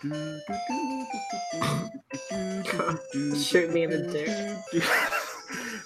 Shoot me in the dick.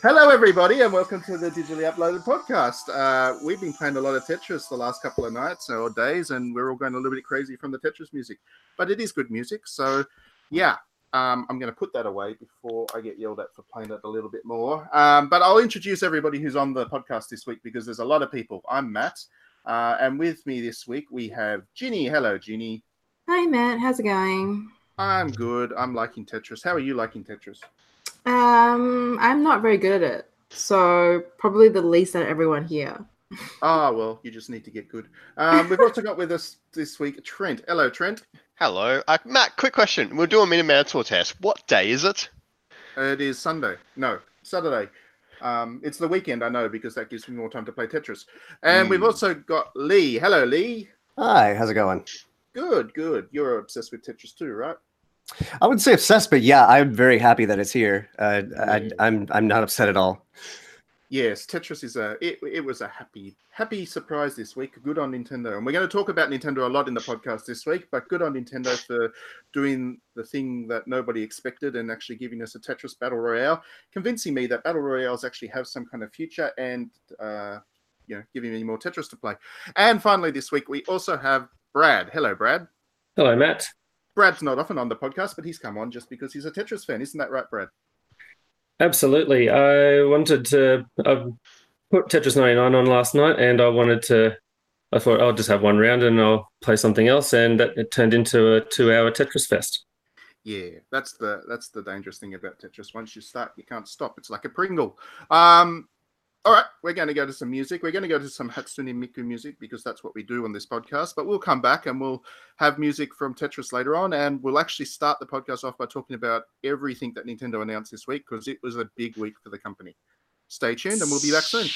Hello, everybody, and welcome to the digitally uploaded podcast. Uh, we've been playing a lot of Tetris the last couple of nights or days, and we're all going a little bit crazy from the Tetris music. But it is good music, so yeah, um, I'm going to put that away before I get yelled at for playing it a little bit more. Um, but I'll introduce everybody who's on the podcast this week because there's a lot of people. I'm Matt, uh, and with me this week we have Ginny. Hello, Ginny. Hi, Matt. How's it going? I'm good. I'm liking Tetris. How are you liking Tetris? Um, I'm not very good at it, so probably the least out of everyone here. Ah, well, you just need to get good. Um, we've also got with us this week Trent. Hello, Trent. Hello. Uh, Matt, quick question. We'll do a mini Minotaur test. What day is it? It is Sunday. No, Saturday. Um, it's the weekend, I know, because that gives me more time to play Tetris. And we've Mm. also got Lee. Hello, Lee. Hi, how's it going? Good, good. You're obsessed with Tetris too, right? I wouldn't say obsessed, but yeah, I'm very happy that it's here. Uh, I, Yeah. I'm I'm not upset at all. Yes, Tetris is a it, it was a happy happy surprise this week. Good on Nintendo, and we're going to talk about Nintendo a lot in the podcast this week. But good on Nintendo for doing the thing that nobody expected and actually giving us a Tetris battle royale, convincing me that battle royales actually have some kind of future and uh, you know giving me more Tetris to play. And finally, this week we also have Brad. Hello, Brad. Hello, Matt. Brad's not often on the podcast, but he's come on just because he's a Tetris fan, isn't that right, Brad? Absolutely. I wanted to. I put Tetris 99 on last night, and I wanted to. I thought I'll just have one round and I'll play something else, and that it turned into a two-hour Tetris fest. Yeah, that's the that's the dangerous thing about Tetris. Once you start, you can't stop. It's like a Pringle. Um, all right, we're going to go to some music. We're going to go to some Hatsune Miku music because that's what we do on this podcast. But we'll come back and we'll have music from Tetris later on, and we'll actually start the podcast off by talking about everything that Nintendo announced this week because it was a big week for the company. Stay tuned, and we'll be back soon.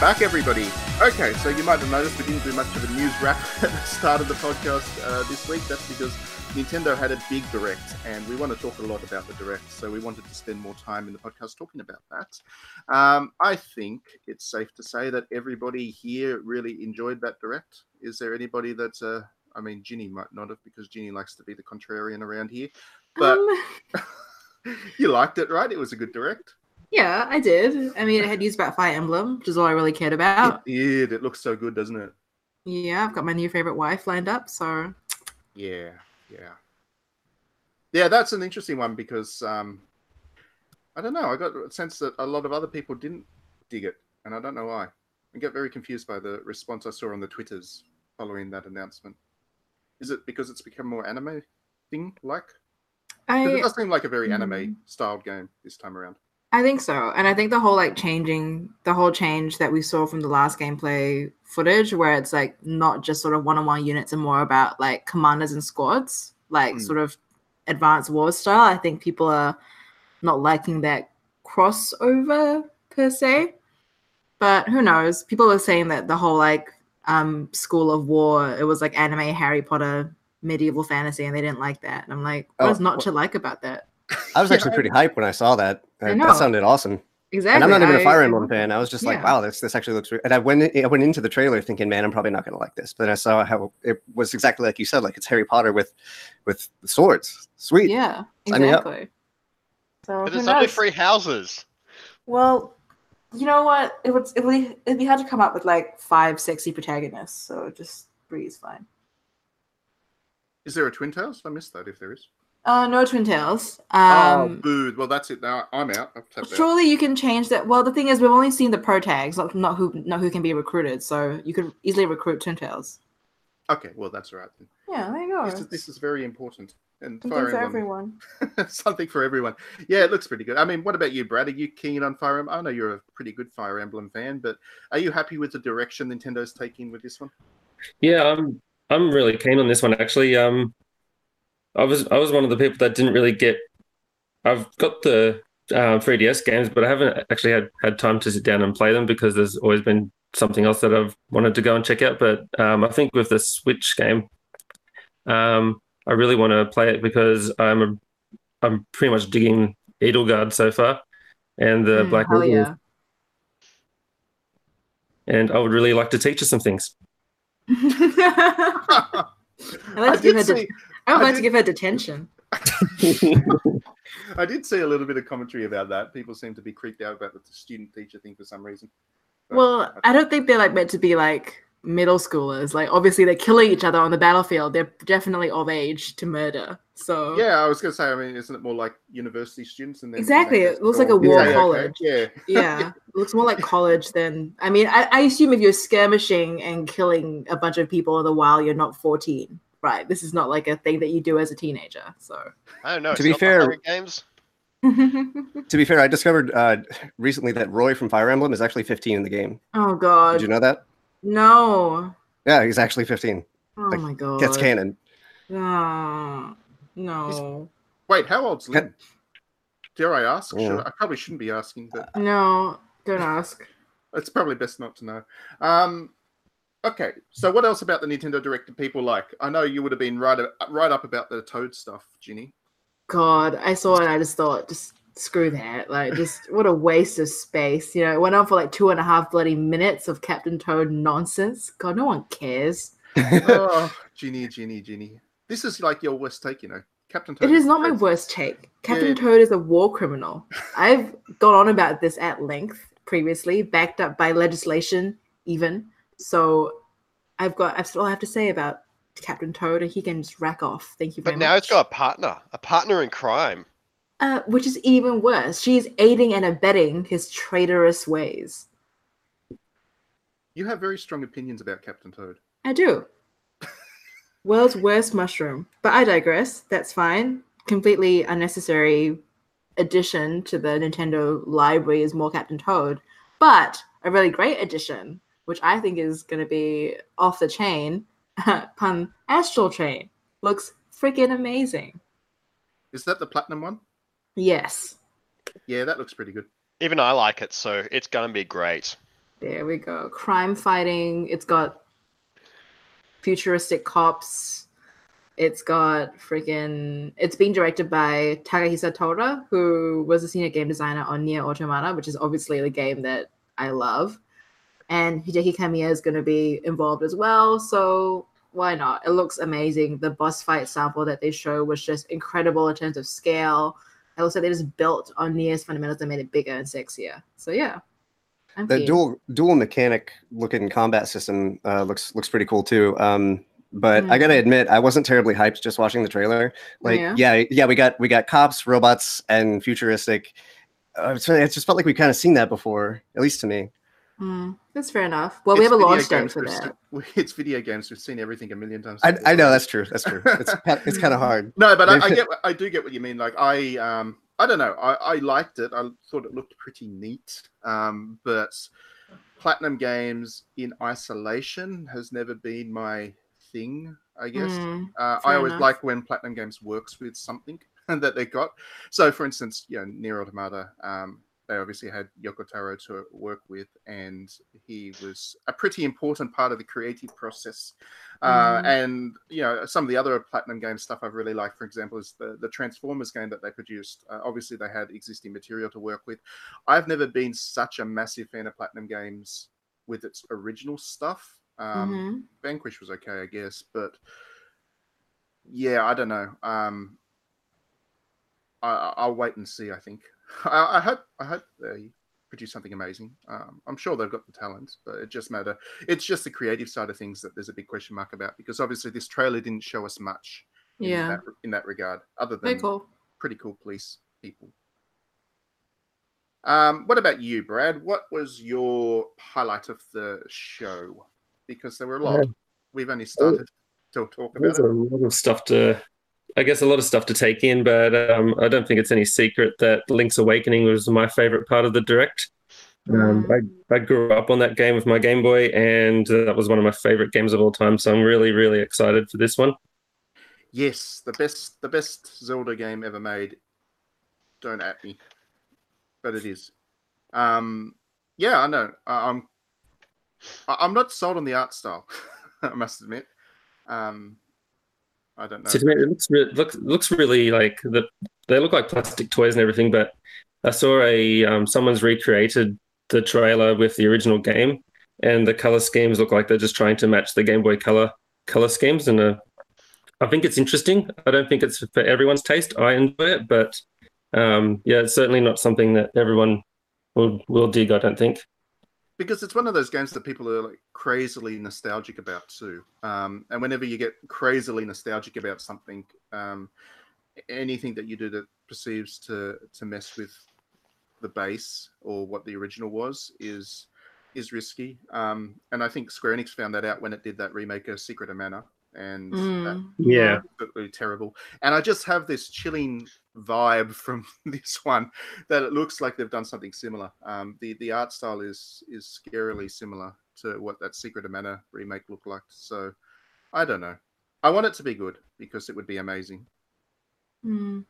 Welcome back, everybody. Okay, so you might have noticed we didn't do much of a news wrap at the start of the podcast uh, this week. That's because Nintendo had a big direct, and we want to talk a lot about the direct, so we wanted to spend more time in the podcast talking about that. Um, I think it's safe to say that everybody here really enjoyed that direct. Is there anybody that's, uh, I mean, Ginny might not have because Ginny likes to be the contrarian around here, but Um, you liked it, right? It was a good direct. Yeah, I did. I mean, I had used about Fire Emblem, which is all I really cared about. It did. It looks so good, doesn't it? Yeah, I've got my new favorite wife lined up, so Yeah, yeah, yeah. That's an interesting one because um, I don't know. I got a sense that a lot of other people didn't dig it, and I don't know why. I get very confused by the response I saw on the twitters following that announcement. Is it because it's become more anime thing like? 'Cause it does seem like a very Mm. anime styled game this time around. I think so. And I think the whole like changing the whole change that we saw from the last gameplay footage where it's like not just sort of one-on-one units and more about like commanders and squads, like Mm. sort of advanced war style. I think people are not liking that crossover per se. But who knows? People are saying that the whole like um school of war, it was like anime Harry Potter medieval fantasy and they didn't like that. And I'm like, Oh, what's not wh- to like about that? I was actually pretty hyped when I saw that. I know. that sounded awesome. Exactly. And I'm not even a I- Fire Emblem fan. I was just like, wow, this this actually looks. Re-. And I went I went into the trailer thinking, man, I'm probably not going to like this. But then I saw how it was exactly like you said, like it's Harry Potter with with swords. Sweet. Yeah, Sign exactly. So But who it's only knows? three houses. Well, you know what? It would it would it'd be hard to come up with like five sexy protagonists. So just Bree's fine. Is there a Twin tails? I missed that. If there is. Uh, no twin tails. oh, Um, boo! Well, that's it. Now I'm out. I've out. you can change that. Well, the thing is, we've only seen the pro tags, not, not who not who can be recruited. So you could easily recruit twin tails. Okay, well that's right. then. Yeah, there you go. This is, this is very important. And Something Fire for Emblem, everyone. something for everyone. Yeah, it looks pretty good. I mean, what about you, Brad? Are you keen on Fire Emblem? I know you're a pretty good Fire Emblem fan, but are you happy with the direction Nintendo's taking with this one? Yeah, I'm I'm really keen on this one actually. Um, I was I was one of the people that didn't really get. I've got the uh, 3DS games, but I haven't actually had had time to sit down and play them because there's always been something else that I've wanted to go and check out. But um, I think with the Switch game, um, I really want to play it because I'm a, I'm pretty much digging Edelgard so far, and the Mm, Black hell Eagle, yeah. and I would really like to teach her some things. I like I to give her did det- see, I would I like to give her detention. I did see a little bit of commentary about that. People seem to be creeped out about the student teacher thing for some reason. But Well, I don't think they're like meant to be like middle schoolers. Like obviously they're killing each other on the battlefield. They're definitely of age to murder. So yeah, I was going to say. I mean, isn't it more like university students? And then Exactly, it looks like a war okay, okay, college. Yeah, yeah, it looks more like college than. I mean, I, I assume if you're skirmishing and killing a bunch of people in the wild, you're not 14, right? This is not like a thing that you do as a teenager. So. I don't know. To be fair- Games. To be fair, I discovered uh, recently that Roy from Fire Emblem is actually 15 in the game. oh God! Did you know that? no! Yeah, he's actually 15. Oh Like, my God, Gets canon. No, no, Wait, how old's Lyn? Dare I ask? Yeah. Should I, I probably shouldn't be asking, but no! Don't ask. it's probably best not to know. Um, okay, so what else about the Nintendo Direct do people like? I know you would have been right right up about the Toad stuff, Ginny. God, I saw it I just thought, just screw that. Like, just what a waste of space. You know, it went on for like two and a half bloody minutes of Captain Toad nonsense. God, no one cares. oh, Ginny, Ginny, Ginny. This is like your worst take, you know. Captain Toad. It is not my worst take. Captain Yeah. Toad is a war criminal. I've gone on about this at length previously, backed up by legislation, even. So I've got, that's all I have to say about Captain Toad, he can just rack off. Thank you very But much. But now it's got a partner, a partner in crime. Uh, which is even worse. She's aiding and abetting his traitorous ways. You have very strong opinions about Captain Toad. I do. World's worst mushroom. But I digress. That's fine. Completely unnecessary addition to the Nintendo library is more Captain Toad. But a really great addition, which I think is going to be off the chain, pun Astral Chain. Looks freaking amazing. Is that the platinum one? Yes. Yeah, that looks pretty good. Even I like it, so it's gonna be great. There we go. Crime fighting. It's got futuristic cops. It's got freaking. It's being directed by Takahisa Taura, who was a senior game designer on Nier Automata, which is obviously the game that I love. And Hideki Kamiya is going to be involved as well. So why not? It looks amazing. The boss fight sample that they show was just incredible in terms of scale. Looks like they just built on Nier's fundamentals and made it bigger and sexier. So yeah. I'm The keen. dual dual mechanic looking combat system uh, looks looks pretty cool too. Um, but I Mm. gotta admit, I wasn't terribly hyped just watching the trailer. Like, Yeah. yeah, yeah, we got we got cops, robots, and futuristic. Uh, it just felt like we kind of seen that before, at least to me. Hmm, that's fair enough. Well, we have a video launch date games, for that. se- It's video games. We've seen everything a million times. I. I know that's true. That's true. It's it's kind of hard. No, but I, I get I do get what you mean. Like I um I don't know. I, I liked it. I thought it looked pretty neat. Um, but Platinum Games in isolation has never been my thing. I guess. Hmm, Uh, I always enough. like when Platinum Games works with something that they got. So, for instance, you know, Nier Automata, um, they obviously had Yoko Taro to work with, and he was a pretty important part of the creative process. Uh, Mm. And you know, some of the other Platinum Games stuff I've really liked, for example, is the the Transformers game that they produced. Uh, obviously, they had existing material to work with. I've never been such a massive fan of Platinum Games with its original stuff. Um, mhm. Vanquish was okay, I guess, but yeah, I don't know. Um, I, I- I'll wait and see. I think. I, I hope. I hope they produce something amazing. Um, I'm sure they've got the talent, but it just matter. It's just the creative side of things that there's a big question mark about because obviously this trailer didn't show us much. In Yeah. That, in that regard, other Very than cool. pretty cool police people. Um, what about you, Brad? What was your highlight of the show? Because there were a lot. We've only started to talk about There's it. a lot of stuff to, I guess, a lot of stuff to take in, but um, I don't think it's any secret that Link's Awakening was my favorite part of the direct. Um, Mm. I, I grew up on that game with my Game Boy, and that was one of my favorite games of all time. So I'm really, really excited for this one. Yes, the best, the best Zelda game ever made. Don't at me, but it is. Um, yeah, I know. I- I'm, I- I'm not sold on the art style. I must admit. Um, I don't know. So to me, it looks looks looks really like the they look like plastic toys and everything. But I saw a um, someone's recreated the trailer with the original game, and the color schemes look like they're just trying to match the Game Boy Color color schemes. And uh, I think it's interesting. I don't think it's for everyone's taste. I enjoy it, but um, yeah, it's certainly not something that everyone will will dig. I don't think. Because it's one of those games that people are like crazily nostalgic about too. Um, and whenever you get crazily nostalgic about something, um, anything that you do that perceives to to mess with the base or what the original was is is risky. Um, and I think Square Enix found that out when it did that remake of Secret of Mana, and that Mm, Yeah. absolutely terrible. And I just have this chilling vibe from this one that it looks like they've done something similar. Um, the the art style is is scarily similar to what that Secret of Mana remake looked like. So I don't know. I want it to be good because it would be amazing. Mm.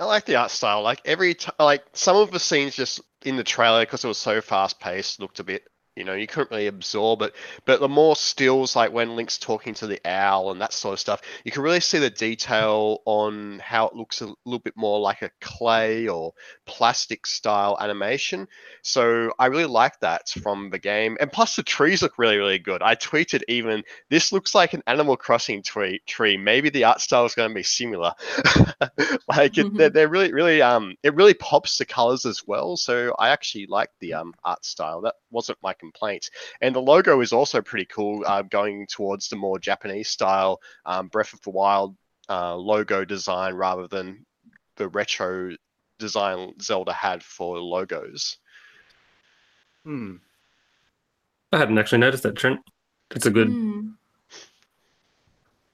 I like the art style. Like every t- like some of the scenes just in the trailer because it was so fast paced looked a bit. You know, you couldn't really absorb it. But the more stills, like when Link's talking to the owl and that sort of stuff, you can really see the detail on how it looks a little bit more like a clay or plastic style animation. So I really like that from the game. And plus, the trees look really, really good. I tweeted even this looks like an Animal Crossing tree. Tree. Maybe the art style is going to be similar. like it, they're, they're really, really um, it really pops the colors as well. So I actually like the um art style. That wasn't my complaint. And the logo is also pretty cool, uh, going towards the more Japanese style um, Breath of the Wild uh, logo design rather than the retro design Zelda had for logos. Hmm. I hadn't actually noticed that, Trent. It's a good. Mm.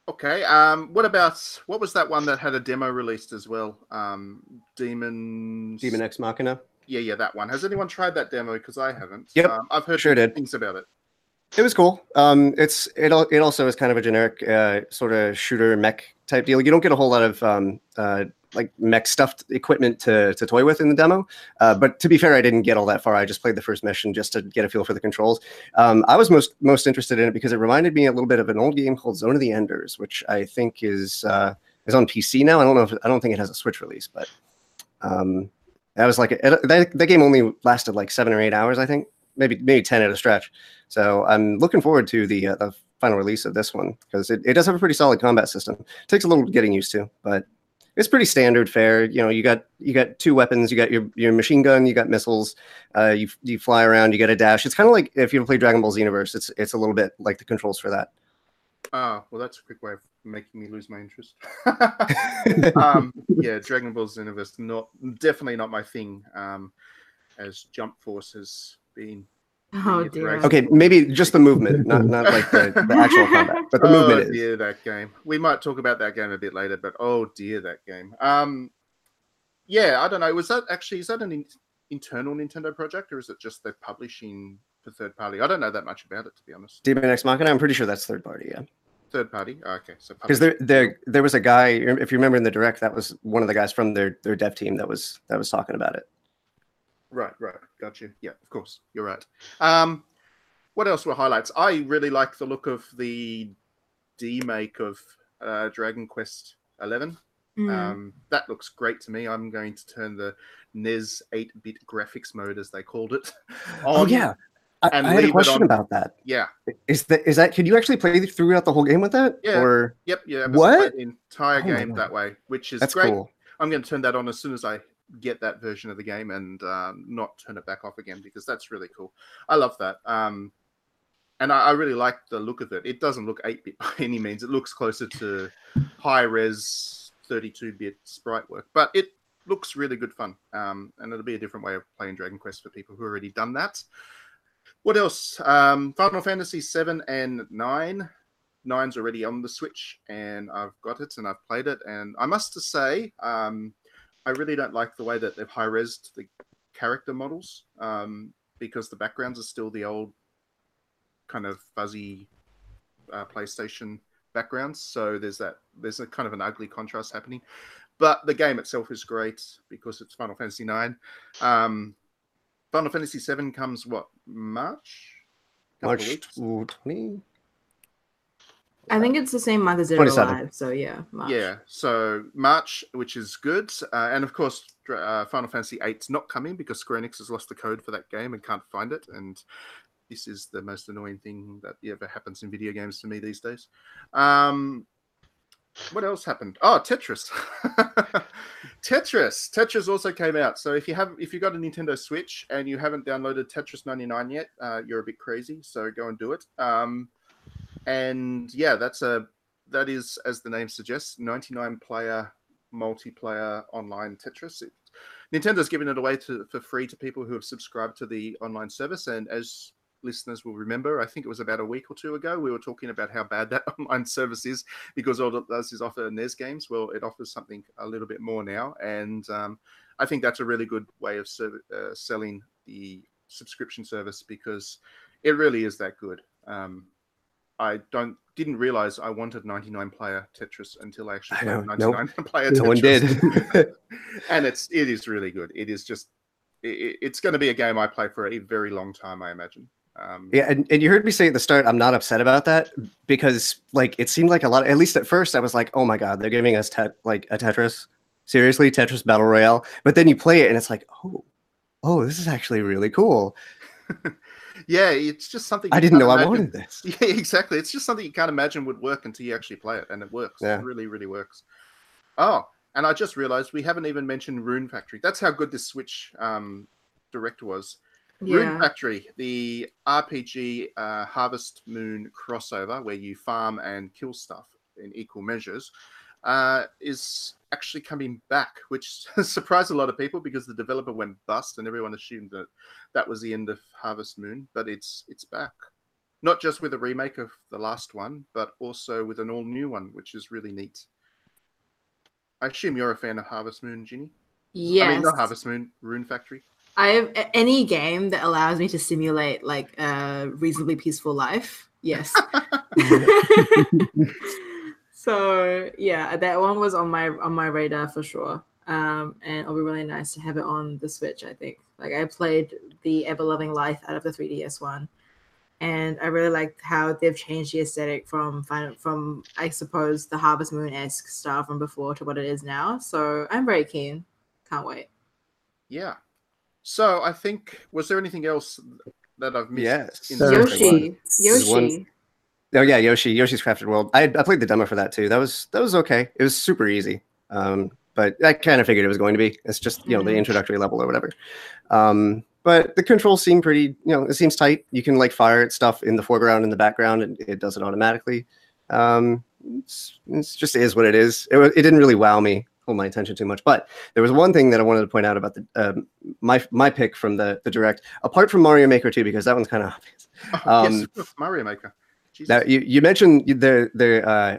Okay. Um, what about what was that one that had a demo released as well? Um, Demons. Demon X Machina. Yeah, yeah, that one. Has anyone tried that demo? Because I haven't. Yep, Um, I've heard sure did. things about it. It was cool. Um, it's it it also is kind of a generic uh, sort of shooter mech type deal. You don't get a whole lot of um, uh, like mech stuffed equipment to to toy with in the demo. Uh, but to be fair, I didn't get all that far. I just played the first mission just to get a feel for the controls. Um, I was most most interested in it because it reminded me a little bit of an old game called Zone of the Enders, which I think is uh, is on PC now. I don't know if I don't think it has a Switch release, but um, that was like it, that, that game only lasted like seven or eight hours, I think, maybe maybe ten at a stretch. So I'm looking forward to the uh, the final release of this one because it, it does have a pretty solid combat system. It takes a little getting used to, but it's pretty standard fare. You know, you got you got two weapons. You got your your machine gun. You got missiles. Uh, you you fly around. You get a dash. It's kind of like if you play Dragon Ball Xenoverse. It's it's a little bit like the controls for that. Ah, well, that's a quick way of making me lose my interest. um, yeah, Dragon Ball Xenoverse, not definitely not my thing. Um, as Jump Force has been. Oh dear. Okay, maybe just the movement, not not like the, the actual combat, but the oh movement is. dear, that game. We might talk about that game a bit later, but oh dear, that game. Um, yeah, I don't know. Was that actually is that an in- internal Nintendo project or is it just they're publishing for third party? I don't know that much about it to be honest. Demon X Machina. I'm pretty sure that's third party. Yeah. Third party. Oh, okay, so because there, there there was a guy if you remember in the direct that was one of the guys from their their dev team that was that was talking about it Right, right. Got you. Yeah, of course. You're right. Um, what else were highlights? I really like the look of the demake of uh, Dragon Quest Eleven. Mm. Um, that looks great to me. I'm going to turn the NES 8-bit graphics mode, as they called it. oh yeah I, and I had a question on- about that yeah, is that is that Can you actually play throughout the whole game with that Yeah. or yep, yeah. What? Entire Oh game that way, which is that's great. cool I'm going to turn that on as soon as I get that version of the game and um, not turn it back off again because that's really cool. I love that. Um, and I, I really like the look of it. It doesn't look 8 bit by any means, it looks closer to high res 32 bit sprite work, but it looks really good fun. Um, and it'll be a different way of playing Dragon Quest for people who already done that. What else? Um, Final Fantasy 7 and 9 nine's already on the Switch, and I've got it and I've played it. And I must say, um, I really don't like the way that they've high resed the character models um, because the backgrounds are still the old kind of fuzzy uh, PlayStation backgrounds. So there's that there's a kind of an ugly contrast happening. But the game itself is great because it's Final Fantasy Nine. Um, Final Fantasy Seven comes what March? March 20 I think it's the same month as Dead or Alive, so yeah. March. Yeah, so March, which is good, uh, and of course, uh, Final Fantasy VIII's not coming because Square Enix has lost the code for that game and can't find it, and this is the most annoying thing that ever happens in video games to me these days. Um, what else happened? Oh, Tetris. Tetris. Tetris also came out. So if you have, if you got a Nintendo Switch and you haven't downloaded Tetris 99 yet, uh, you're a bit crazy. So go and do it. Um, and yeah, that's a that is, as the name suggests, 99 player multiplayer online Tetris. It, Nintendo's giving it away to, for free to people who have subscribed to the online service. And as listeners will remember, I think it was about a week or two ago, we were talking about how bad that online service is because all it does is offer NES games. Well, it offers something a little bit more now. And um, I think that's a really good way of serv- uh, selling the subscription service because it really is that good. Um, I don't didn't realize I wanted 99 player Tetris until I actually played know, 99 player no one did and it's it is really good. It is just it, it's going to be a game I play for a very long time, I imagine. Um, Yeah, and, and you heard me say at the start, I'm not upset about that because like it seemed like a lot. At least at first, I was like, oh my god, they're giving us tet- like a Tetris, seriously, Tetris Battle Royale. But then you play it, and it's like, oh, oh, this is actually really cool. yeah, it's just something I didn't know I wanted this. Yeah, exactly. It's just something you can't imagine would work until you actually play it, and it works. Yeah. It really, really works. Oh, and I just realized we haven't even mentioned Rune Factory. That's how good this Switch um, Direct was. Rune Factory, the RPG uh, Harvest Moon crossover where you farm and kill stuff in equal measures, uh, is actually coming back, which surprised a lot of people because the developer went bust and everyone assumed that that was the end of Harvest Moon. But it's it's back, not just with a remake of the last one, but also with an all new one, which is really neat. I assume you're a fan of Harvest Moon, Ginny. Yes. I mean, not Harvest Moon, Rune Factory. I have any game that allows me to simulate like a reasonably peaceful life. Yes. so yeah, that one was on my on my radar for sure. Um, and it'll be really nice to have it on the Switch. I think. Like I played the Ever Loving Life out of the 3DS one, and I really liked how they've changed the aesthetic from from I suppose the Harvest Moon esque style from before to what it is now. So I'm very keen. Can't wait. Yeah. So I think was there anything else that I've missed? Yes. in There the was second one? Yoshi, Yoshi. Oh yeah, Yoshi, Yoshi's Crafted World. I I played the demo for that too. That was that was okay. It was super easy. Um, but I kind of figured it was going to be. It's just you know the Mhm. introductory level or whatever. Um, but the controls seem pretty. You know, it seems tight. You can like fire at stuff in the foreground and the background, and it does it automatically. Um, it's, it's just is what it is. It, it didn't really wow me, hold my attention too much. But there was one thing that I wanted to point out about the um, my my pick from the the direct, apart from Mario Maker 2, because that one's kind of obvious. Oh, yes, Um, Mario Maker. Jesus. Now you, you mentioned the the uh,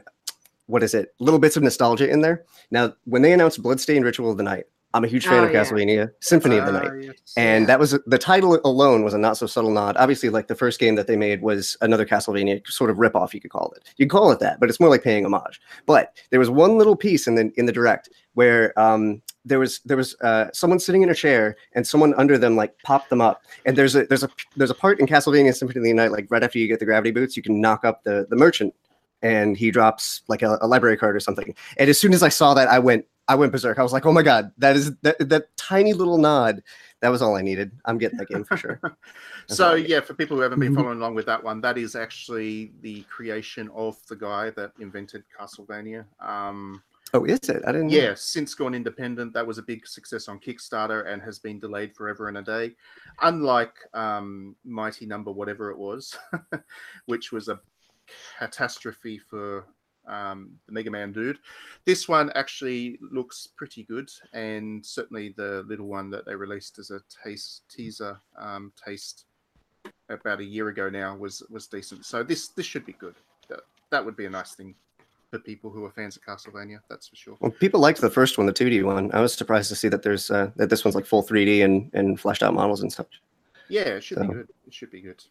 what is it? Little bits of nostalgia in there. Now, when they announced Bloodstained Ritual of the Night, I'm a huge fan Oh, of yeah. Castlevania Symphony of the Ah, Night, yes. and Yeah. that was the title alone was a not so subtle nod. Obviously, like the first game that they made was another Castlevania sort of ripoff, you could call it. You call it that, but it's more like paying homage. But there was one little piece in the in the direct where um, there was there was uh, someone sitting in a chair and someone under them like popped them up. And there's a there's a there's a part in Castlevania Symphony of the Night like right after you get the gravity boots, you can knock up the the merchant and he drops like a, a library card or something. And as soon as I saw that, I went I went berserk. I was like, oh my god, that is that that tiny little nod. That was all I needed. I'm getting that game for sure. So all I get. yeah, for people who haven't been Mhm. following along with that one, that is actually the creation of the guy that invented Castlevania. Um, Oh, is it? I didn't. know. yeah, since gone independent, that was a big success on Kickstarter and has been delayed forever and a day. Unlike um, Mighty Number, whatever it was, which was a catastrophe for um, the Mega Man dude. This one actually looks pretty good, and certainly the little one that they released as a taste teaser um, taste about a year ago now was was decent. So this this should be good. That, that would be a nice thing for people who are fans of Castlevania. That's for sure. Well, people liked the first one, the 2D one. I was surprised to see that there's uh, that this one's like full 3D and and fleshed out models and such. Yeah, it should be good. It should be good.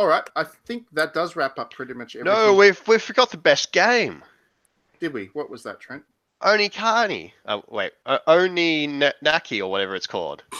All right, I think that does wrap up pretty much everything. No, we've we forgot the best game. did we? What was that, Trent? Oni Kani. Oh wait, uh, Oni Na- Naki or whatever it's called.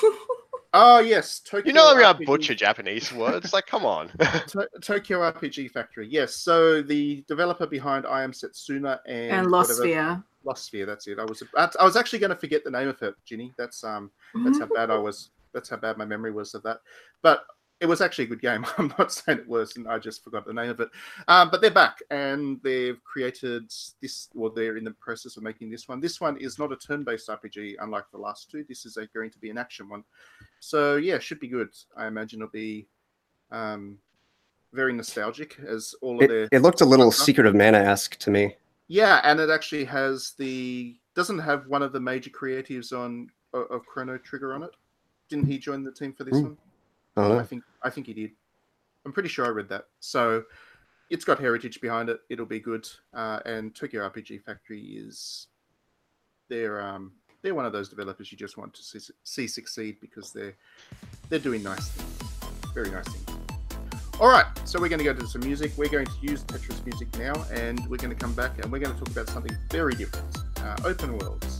Oh yes, Tokyo. You know I'm gonna butcher Japanese words. Like, come on. To- Tokyo RPG Factory. Yes. So the developer behind I Am Setsuna and, And Lost whatever- Sphere. Lost Sphere. That's it. I was I was actually going to forget the name of it, Ginny. That's um that's how bad I was. That's how bad my memory was of that. But it was actually a good game. I'm not saying it was, and I just forgot the name of it. Um, but they're back, and they've created this. Well, they're in the process of making this one. This one is not a turn-based RPG, unlike the last two. This is a, going to be an action one. So yeah, should be good. I imagine it'll be um, very nostalgic, as all of It, their it looked a little Uh-huh. Secret of Mana esque to me. yeah, and it actually has the doesn't have one of the major creatives on of, Chrono Trigger on it. Didn't he join the team for this Hmm. one? I don't I think I think he did. I'm pretty sure I read that. So it's got heritage behind it. It'll be good. Uh, and Tokyo RPG Factory is they're um they're one of those developers you just want to see, see succeed because they're they're doing nice things, very nice things. All right, so we're going to go to some music. We're going to use Tetris music now, and we're going to come back and we're going to talk about something very different: uh, open worlds.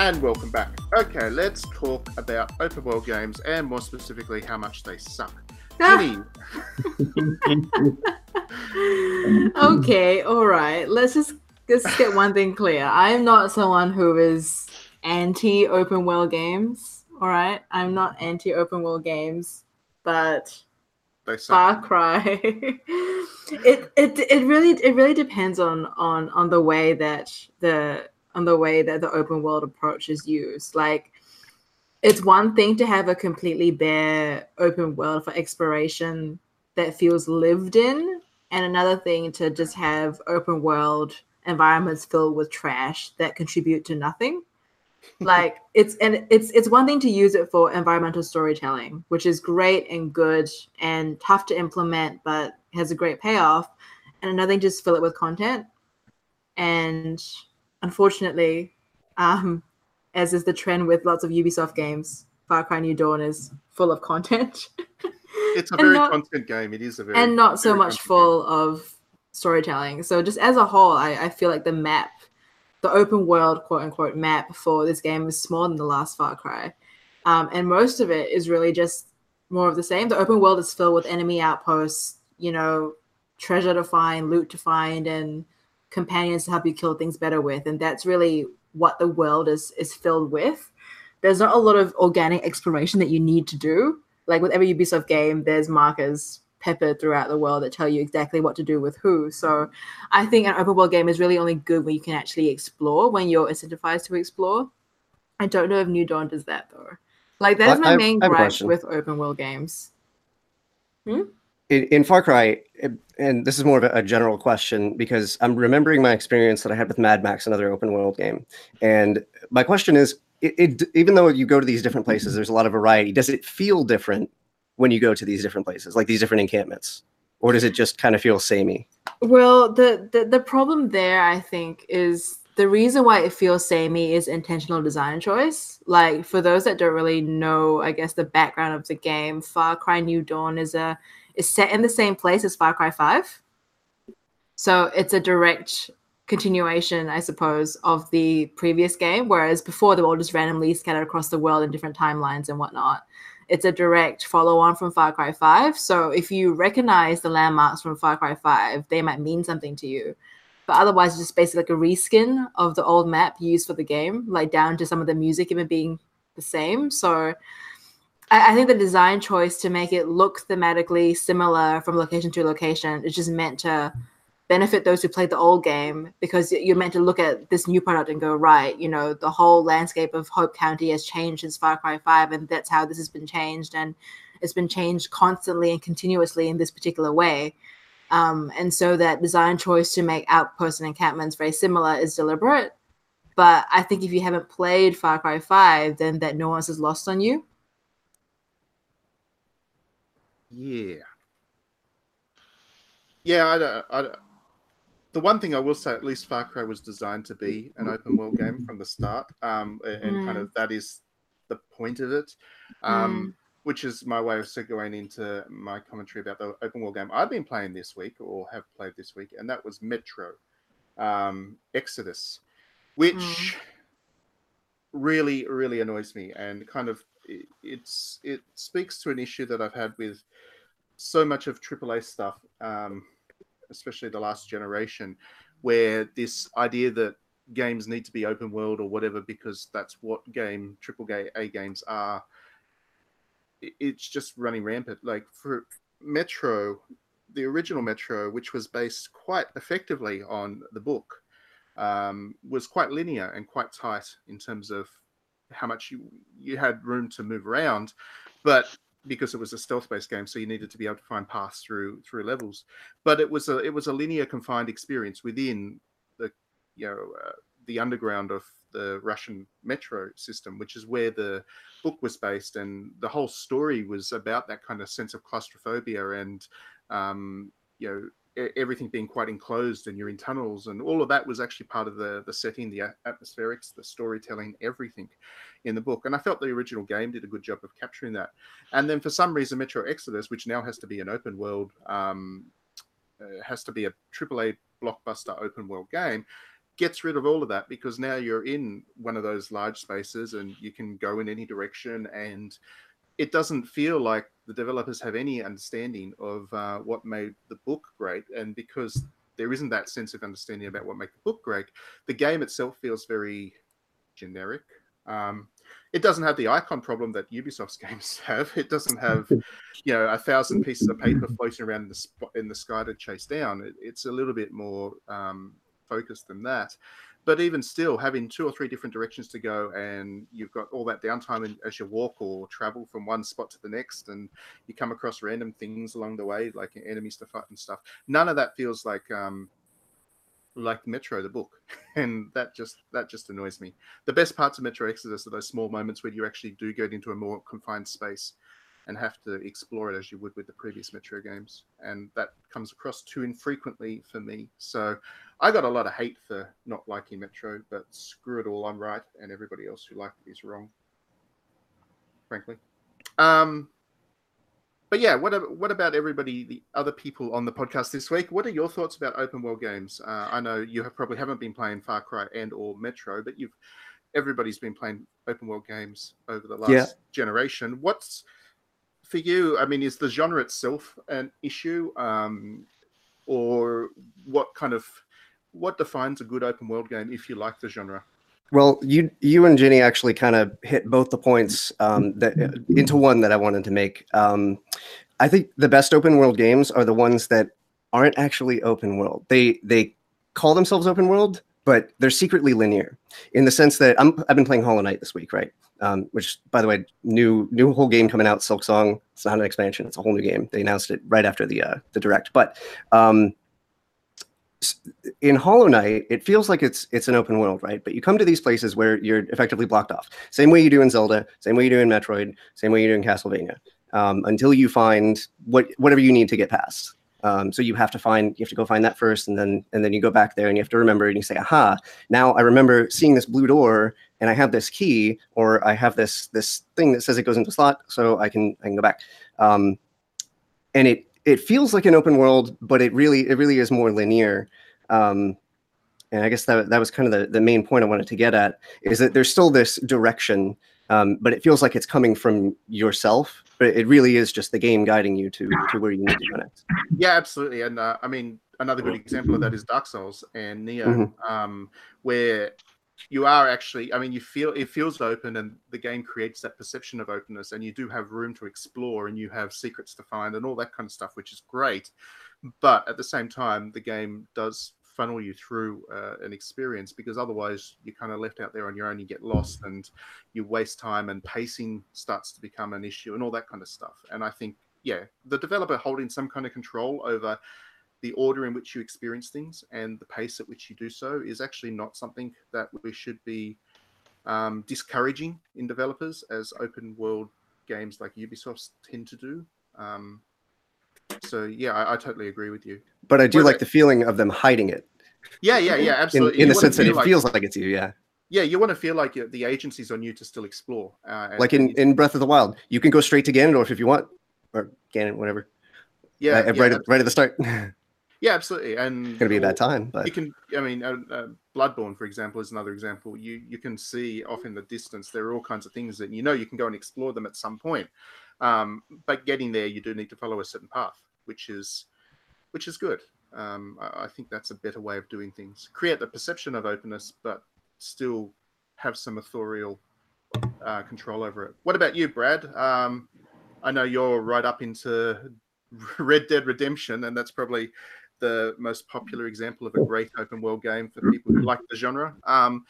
And welcome back. Okay, let's talk about open world games and more specifically how much they suck. Ah. Ginny, okay, all right. Let's just let's get one thing clear. I am not someone who is anti open world games. All right, I'm not anti open world games, but they suck. Far Cry. it it it really it really depends on on on the way that the on the way that the open world approach is used. Like it's one thing to have a completely bare open world for exploration that feels lived in, and another thing to just have open world environments filled with trash that contribute to nothing. like it's and it's it's one thing to use it for environmental storytelling, which is great and good and tough to implement, but has a great payoff. And another thing, just fill it with content. And unfortunately, um, as is the trend with lots of Ubisoft games, Far Cry New Dawn is full of content. it's a very not, content game. It is a very and not so much full game. of storytelling. So just as a whole, I, I feel like the map, the open world quote unquote map for this game is smaller than the last Far Cry, um, and most of it is really just more of the same. The open world is filled with enemy outposts, you know, treasure to find, loot to find, and companions to help you kill things better with, and that's really what the world is is filled with. There's not a lot of organic exploration that you need to do. Like with every Ubisoft game, there's markers peppered throughout the world that tell you exactly what to do with who. So I think an open world game is really only good when you can actually explore, when you're incentivized to explore. I don't know if New Dawn does that though. Like that's my main gripe with open world games. Hmm? In, in Far Cry, and this is more of a, a, general question because I'm remembering my experience that I had with Mad Max, another open world game. And my question is, it, it, even though you go to these different places, there's a lot of variety. Does it feel different when you go to these different places, like these different encampments, or does it just kind of feel samey? Well, the the, the problem there, I think, is the reason why it feels samey is intentional design choice. Like for those that don't really know, I guess the background of the game, Far Cry New Dawn is a is set in the same place as Far Cry 5. So it's a direct continuation, I suppose, of the previous game. Whereas before, they were all just randomly scattered across the world in different timelines and whatnot. It's a direct follow on from Far Cry 5. So if you recognize the landmarks from Far Cry 5, they might mean something to you. But otherwise, it's just basically like a reskin of the old map used for the game, like down to some of the music even being the same. So I, I think the design choice to make it look thematically similar from location to location is just meant to benefit those who played the old game because you're meant to look at this new product and go right you know the whole landscape of hope county has changed since far cry 5 and that's how this has been changed and it's been changed constantly and continuously in this particular way. Um, and so that design choice to make outposts and encampments very similar is deliberate but i think if you haven't played far cry 5 then that nuance is lost on you yeah. Yeah, I don't, I don't, the one thing I will say, at least Far Cry was designed to be an open world game from the start, um, and mm. kind of that is the point of it, um, mm. which is my way of segueing into my commentary about the open world game I've been playing this week or have played this week, and that was Metro um, Exodus, which mm. really, really annoys me and kind of it, it's it speaks to an issue that I've had with so much of AAA stuff, um, especially the last generation, where this idea that games need to be open world or whatever because that's what game triple A games are. It's just running rampant. Like for Metro, the original Metro, which was based quite effectively on the book, um, was quite linear and quite tight in terms of how much you you had room to move around, but because it was a stealth-based game, so you needed to be able to find paths through through levels. But it was a it was a linear confined experience within the you know uh, the underground of the Russian metro system, which is where the book was based, and the whole story was about that kind of sense of claustrophobia and um, you know everything being quite enclosed and you're in tunnels and all of that was actually part of the the setting the atmospherics the storytelling everything in the book. And i felt the original game did a good job of capturing that. And then for some reason metro exodus which now has to be an open world um, uh, has to be a triple a blockbuster open world game gets rid of all of that because now you're in one of those large spaces and you can go in any direction and it doesn't feel like the developers have any understanding of uh, what made the book great and because there isn't that sense of understanding about what made the book great the game itself feels very generic um, it doesn't have the icon problem that Ubisoft's games have. It doesn't have, you know, a thousand pieces of paper floating around in the spot in the sky to chase down. It, it's a little bit more um, focused than that. But even still, having two or three different directions to go, and you've got all that downtime as you walk or travel from one spot to the next, and you come across random things along the way, like enemies to fight and stuff. None of that feels like um, like Metro the book, and that just that just annoys me. The best parts of Metro Exodus are those small moments where you actually do get into a more confined space and have to explore it as you would with the previous Metro games, and that comes across too infrequently for me. So I got a lot of hate for not liking Metro, but screw it all, I'm right, and everybody else who liked it is wrong. Frankly. Um, but yeah, what what about everybody, the other people on the podcast this week? What are your thoughts about open world games? Uh, I know you have probably haven't been playing Far Cry and or Metro, but you've everybody's been playing open world games over the last Yeah. generation. What's for you? I mean, is the genre itself an issue, um, or what kind of what defines a good open world game if you like the genre? Well, you you and Ginny actually kind of hit both the points um, that into one that I wanted to make. Um, I think the best open world games are the ones that aren't actually open world. They they call themselves open world, but they're secretly linear in the sense that I'm I've been playing Hollow Knight this week, right? Um, which, by the way, new new whole game coming out, Silksong. It's not an expansion; it's a whole new game. They announced it right after the uh, the direct, but. Um, in Hollow Knight, it feels like it's it's an open world, right? But you come to these places where you're effectively blocked off. Same way you do in Zelda, same way you do in Metroid, same way you do in Castlevania, um, until you find what whatever you need to get past. Um, so you have to find you have to go find that first, and then and then you go back there and you have to remember and you say, "Aha! Now I remember seeing this blue door, and I have this key, or I have this this thing that says it goes into slot, so I can I can go back." Um, and it it feels like an open world, but it really it really is more linear. Um, and I guess that that was kind of the, the main point I wanted to get at is that there's still this direction, um, but it feels like it's coming from yourself. But it really is just the game guiding you to to where you need to go next. Yeah, absolutely. And uh, I mean, another good example of that is Dark Souls and Nioh, Mhm. um, where you are actually. I mean, you feel it feels open, and the game creates that perception of openness, and you do have room to explore, and you have secrets to find, and all that kind of stuff, which is great. But at the same time, the game does funnel you through uh, an experience because otherwise you're kind of left out there on your own. You get lost and you waste time, and pacing starts to become an issue, and all that kind of stuff. And I think, yeah, the developer holding some kind of control over the order in which you experience things and the pace at which you do so is actually not something that we should be um, discouraging in developers as open world games like Ubisoft tend to do. Um, so yeah, I, I totally agree with you. But I do Wait, like the feeling of them hiding it Yeah, yeah, yeah, in, absolutely. in You the sense that it like- feels like it's you. Yeah, yeah, you want to feel like the agency's on you to still explore. Uh, and- like in in Breath of the Wild, you can go straight to Ganondorf if you want, or Ganon, whatever. yeah, uh, yeah, right at, right at the start. yeah, absolutely. And it's Gonna be a bad time, but you can i mean uh, uh, bloodborne for example is another example you you can see off in the distance there are all kinds of things that you know you can go and explore them at some point um, but getting there you do need to follow a certain path which is which is good um, I, I think that's a better way of doing things create the perception of openness but still have some authorial uh, control over it what about you brad um, i know you're right up into red dead redemption and that's probably the most popular example of a great open world game for people who like the genre. Um,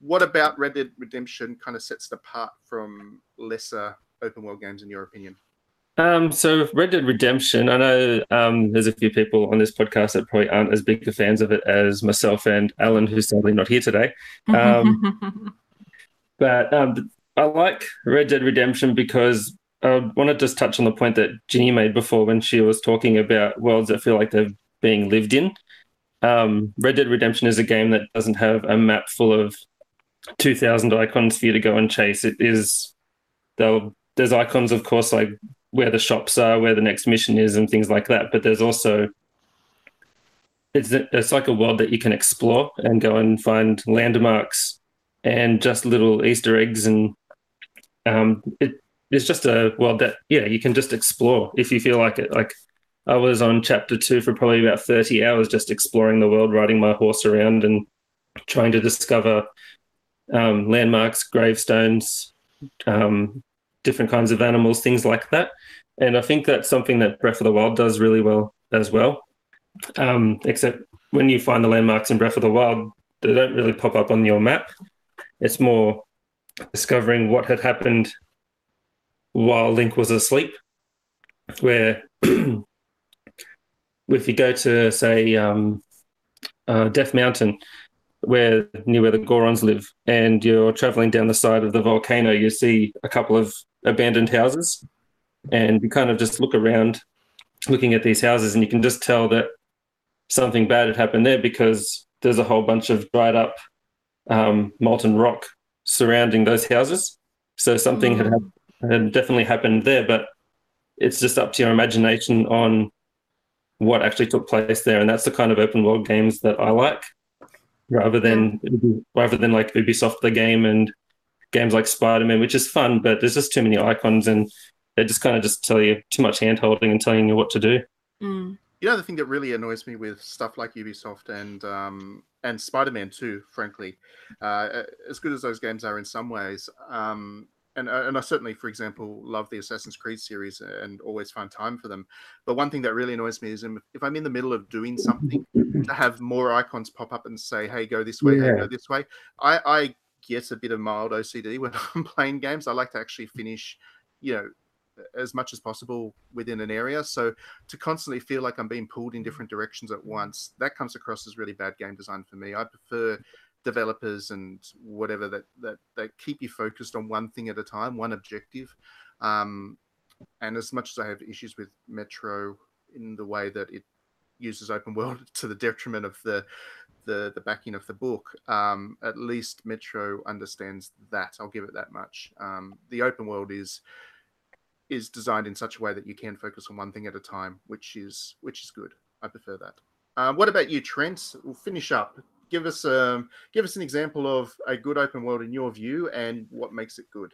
what about Red Dead Redemption kind of sets it apart from lesser open world games in your opinion? Um, so Red Dead Redemption, I know um, there's a few people on this podcast that probably aren't as big fans of it as myself and Alan, who's sadly not here today. Um, But um, I like Red Dead Redemption because I want to just touch on the point that Ginny made before when she was talking about worlds that feel like they're being lived in. Um, Red Dead Redemption is a game that doesn't have a map full of 2,000 icons for you to go and chase. It is, there's icons, of course, like where the shops are, where the next mission is, and things like that. But there's also it's it's like a world that you can explore and go and find landmarks and just little Easter eggs and um, it, it's just a world that yeah you can just explore if you feel like it. Like I was on chapter two for probably about thirty hours just exploring the world, riding my horse around and trying to discover um, landmarks, gravestones, um, different kinds of animals, things like that. And I think that's something that Breath of the Wild does really well as well. Um, except when you find the landmarks in Breath of the Wild, they don't really pop up on your map. It's more discovering what had happened while Link was asleep, where if you go to say um, uh, Death Mountain, where near where the Gorons live, and you're traveling down the side of the volcano, you see a couple of abandoned houses, and you kind of just look around, looking at these houses, and you can just tell that something bad had happened there because there's a whole bunch of dried up um, molten rock surrounding those houses. So something mm. had, had definitely happened there, but it's just up to your imagination on what actually took place there, and that's the kind of open world games that I like, rather than rather than like Ubisoft the game and games like Spider Man, which is fun, but there's just too many icons and they just kind of just tell you too much hand holding and telling you what to do. Mm. You know the thing that really annoys me with stuff like Ubisoft and um, and Spider Man too, frankly, uh, as good as those games are in some ways, um, and uh, and I certainly, for example, love the Assassin's Creed series and always find time for them. But one thing that really annoys me is if I'm in the middle of doing something, to have more icons pop up and say, "Hey, go this way, yeah. hey, go this way." I, I get a bit of mild OCD when I'm playing games. I like to actually finish, you know, as much as possible within an area. So to constantly feel like I'm being pulled in different directions at once, that comes across as really bad game design for me. I prefer developers and whatever that that that keep you focused on one thing at a time, one objective. Um, and as much as I have issues with Metro in the way that it uses open world to the detriment of the the the backing of the book, um, at least Metro understands that. I'll give it that much. Um, the open world is is designed in such a way that you can focus on one thing at a time, which is which is good. I prefer that. Um, what about you, Trent? We'll finish up. Give us um, give us an example of a good open world in your view, and what makes it good.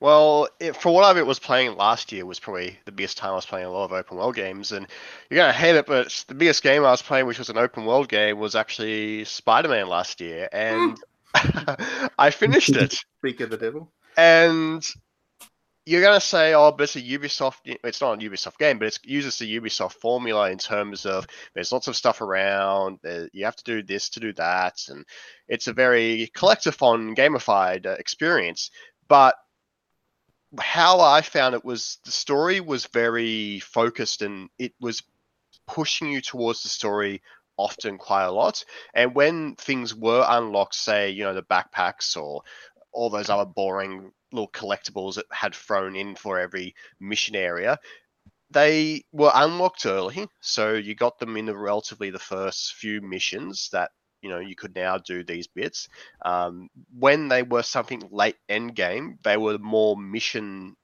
Well, it, for what I was playing last year was probably the biggest time I was playing a lot of open world games, and you're gonna hate it, but the biggest game I was playing, which was an open world game, was actually Spider-Man last year, and I finished it. Speak of the devil. And you're going to say, oh, but it's a Ubisoft. It's not a Ubisoft game, but it uses the Ubisoft formula in terms of there's lots of stuff around. You have to do this to do that, and it's a very collectathon gamified uh, experience. But how I found it was the story was very focused, and it was pushing you towards the story often quite a lot. And when things were unlocked, say, you know, the backpacks or all those other boring little collectibles that had thrown in for every mission area. They were unlocked early, so you got them in the relatively the first few missions that you know you could now do these bits. Um, when they were something late end game, they were more mission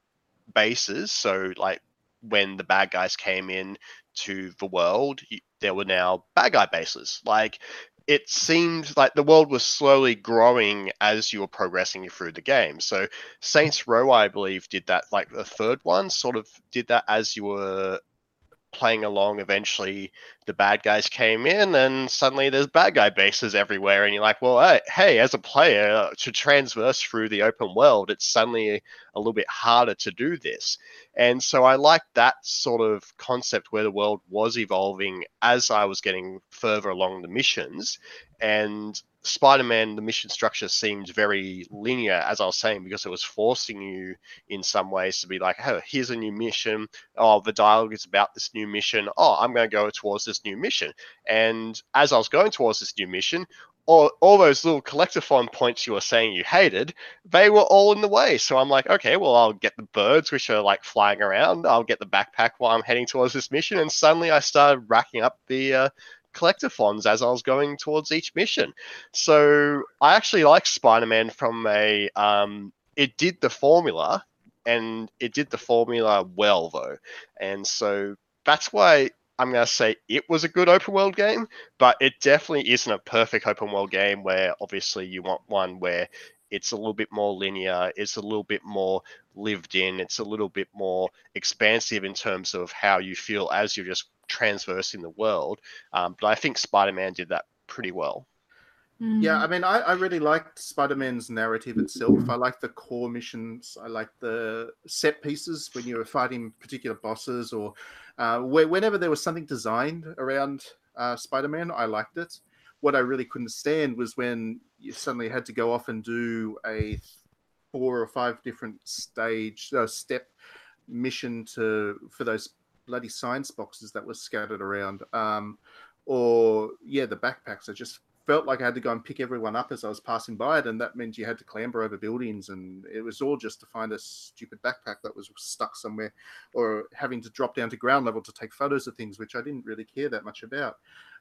bases. So like when the bad guys came in to the world, there were now bad guy bases. Like it seemed like the world was slowly growing as you were progressing through the game. So Saints Row, I believe, did that. Like the third one, sort of did that as you were playing along. Eventually, the bad guys came in, and suddenly there's bad guy bases everywhere, and you're like, well, hey, as a player, uh, to transverse through the open world, it's suddenly a little bit harder to do this. And so I like that sort of concept where the world was evolving as I was getting further along the missions. And Spider Man, the mission structure seemed very linear, as I was saying, because it was forcing you in some ways to be like, oh, here's a new mission. Oh, the dialogue is about this new mission. Oh, I'm going to go towards this new mission. And as I was going towards this new mission, all, all those little collectathon points you were saying you hated, they were all in the way. So I'm like, okay, well, I'll get the birds, which are like flying around. I'll get the backpack while I'm heading towards this mission. And suddenly I started racking up the uh, collectathons as I was going towards each mission. So I actually like Spider Man from a. Um, it did the formula, and it did the formula well, though. And so that's why I'm going to say it was a good open world game, but it definitely isn't a perfect open world game where obviously you want one where it's a little bit more linear, it's a little bit more lived in, it's a little bit more expansive in terms of how you feel as you're just transversing the world. Um, but I think Spider Man did that pretty well. Yeah, Mm. I mean, I, I really liked Spider Man's narrative itself. I like the core missions. I like the set pieces when you were fighting particular bosses or uh, where, whenever there was something designed around uh, Spider Man, I liked it. What I really couldn't stand was when you suddenly had to go off and do a four or five different stage uh, step mission to for those bloody science boxes that were scattered around. Um, or yeah, the backpacks. I just felt like I had to go and pick everyone up as I was passing by it, and that meant you had to clamber over buildings, and it was all just to find a stupid backpack that was stuck somewhere, or having to drop down to ground level to take photos of things, which I didn't really care that much about.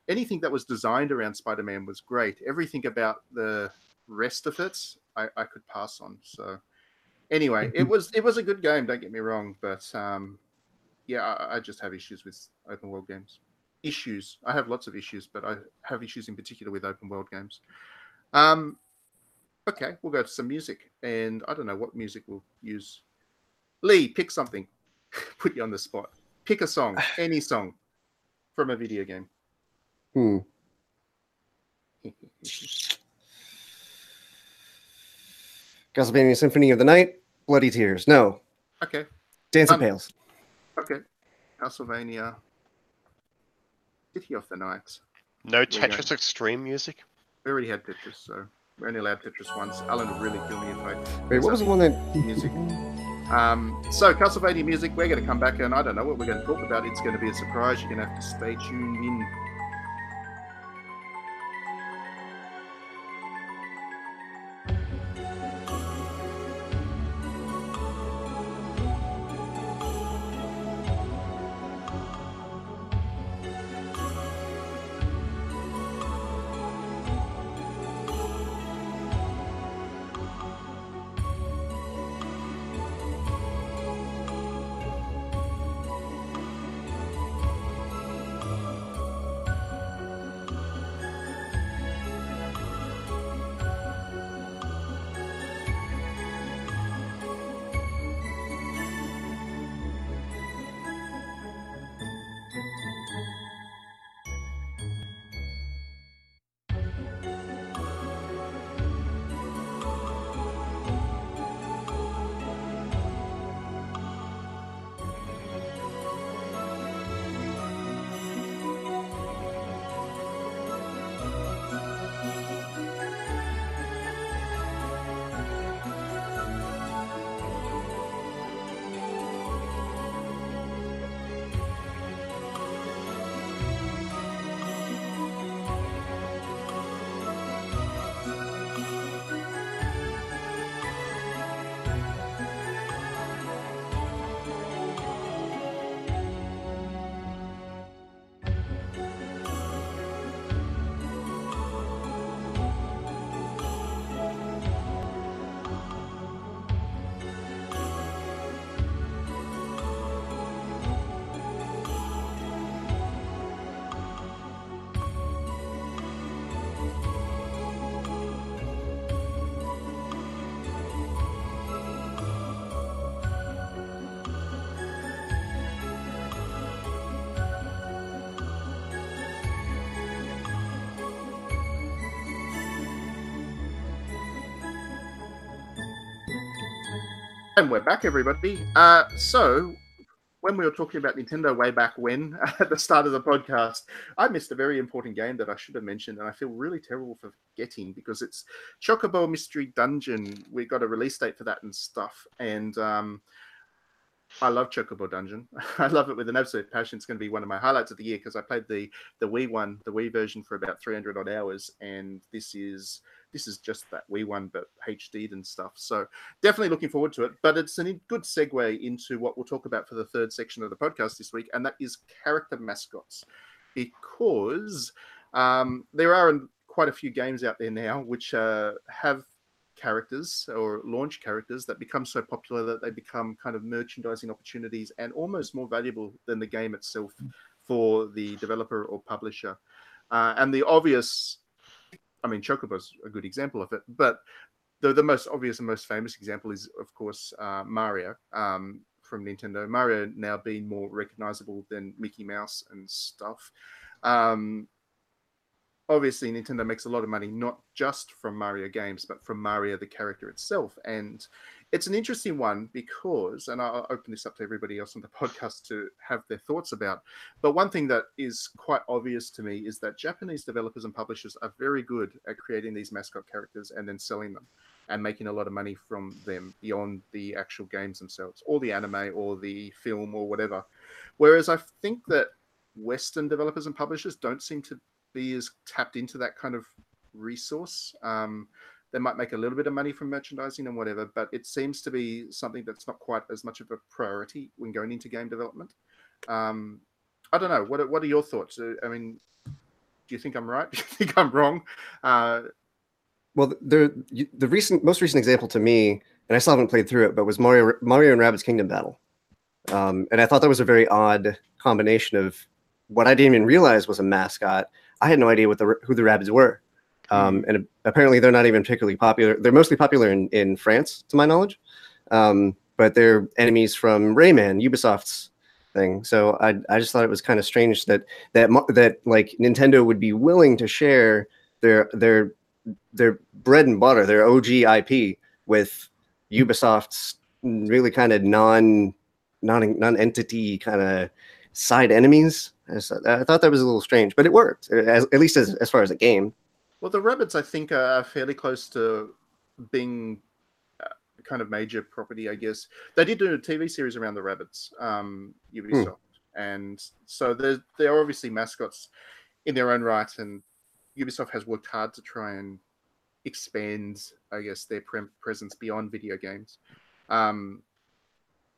Anything that was designed around Spider-Man was great. Everything about the rest of it, I, I could pass on. So anyway, it was it was a good game. Don't get me wrong, but um, yeah, I, I just have issues with open world games issues. I have lots of issues, but I have issues in particular with open world games. Um, okay, we'll go to some music, and I don't know what music we'll use. Lee, pick something. Put you on the spot. Pick a song, any song from a video game. Hmm. Castlevania Symphony of the Night, Bloody Tears. No. okay, Dance of Um. Okay. Castlevania. City of the Night. No. Tetris Extreme music. We already had Tetris, so we're only allowed Tetris once. Alan would really kill me if I Wait, what was the one that? music. Um, so Castlevania music, we're going to come back and I don't know what we're going to talk about. It's going to be a surprise. You're going to have to stay tuned in. And we're back, everybody. Uh, so, when we were talking about Nintendo way back when, at the start of the podcast, I missed a very important game that I should have mentioned, and I feel really terrible for forgetting because it's Chocobo Mystery Dungeon. We got a release date for that and stuff, and um, I love Chocobo Dungeon. I love it with an absolute passion. It's going to be one of my highlights of the year because I played the the Wii one, the Wii version, for about 300 odd hours, and this is this is just that Wii one, but HD'd and stuff. So definitely looking forward to it. But it's a good segue into what we'll talk about for the third section of the podcast this week, and that is character mascots, because um, there are quite a few games out there now which uh, have characters or launch characters that become so popular that they become kind of merchandising opportunities and almost more valuable than the game itself for the developer or publisher. Uh, and the obvious, I mean, Chocobo's a good example of it, but the, the most obvious and most famous example is, of course, uh, Mario um, from Nintendo. Mario now being more recognizable than Mickey Mouse and stuff. Um, obviously, Nintendo makes a lot of money not just from Mario games, but from Mario the character itself. And it's an interesting one because, and I'll open this up to everybody else on the podcast to have their thoughts about. But one thing that is quite obvious to me is that Japanese developers and publishers are very good at creating these mascot characters and then selling them and making a lot of money from them beyond the actual games themselves, or the anime, or the film, or whatever. Whereas I think that Western developers and publishers don't seem to be as tapped into that kind of resource. Um, they might make a little bit of money from merchandising and whatever, but it seems to be something that's not quite as much of a priority when going into game development. Um, I don't know. What are, what are your thoughts? Uh, I mean, do you think I'm right? Do you think I'm wrong? Uh, well, the the recent most recent example to me, and I still haven't played through it, but was Mario Mario and Rabbids Kingdom Battle, um, and I thought that was a very odd combination of what I didn't even realize was a mascot. I had no idea what the who the rabbits were. Um, and apparently, they're not even particularly popular. They're mostly popular in, in France, to my knowledge. Um, but they're enemies from Rayman, Ubisoft's thing. So I, I just thought it was kind of strange that that that like Nintendo would be willing to share their their their bread and butter, their OG IP with Ubisoft's really kind of non non non entity kind of side enemies. I thought that was a little strange, but it worked, as, at least as, as far as a game. Well, the rabbits, I think, are fairly close to being a kind of major property, I guess. They did do a TV series around the rabbits, um, Ubisoft. Hmm. And so they're, they're obviously mascots in their own right. And Ubisoft has worked hard to try and expand, I guess, their pre- presence beyond video games. Um,